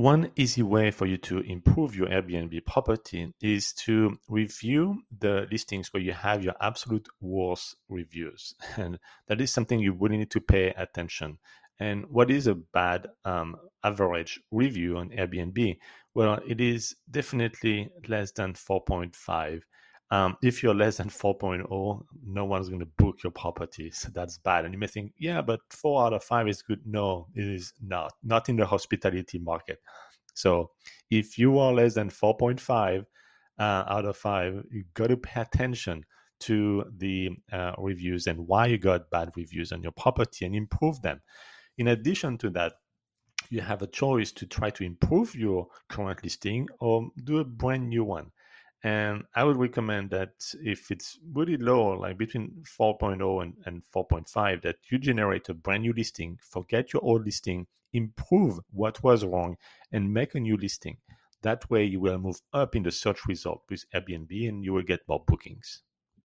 One easy way for you to improve your Airbnb property is to review the listings where you have your absolute worst reviews. And that is something you really need to pay attention. And what is a bad um, average review on Airbnb? Well, it is definitely less than 4.5 um, if you're less than 4.0, no one's going to book your property. So that's bad. And you may think, yeah, but four out of five is good. No, it is not. Not in the hospitality market. So if you are less than 4.5 uh, out of five, you got to pay attention to the uh, reviews and why you got bad reviews on your property and improve them. In addition to that, you have a choice to try to improve your current listing or do a brand new one. And I would recommend that if it's really low, like between 4.0 and, and 4.5, that you generate a brand new listing, forget your old listing, improve what was wrong, and make a new listing. That way, you will move up in the search result with Airbnb and you will get more bookings.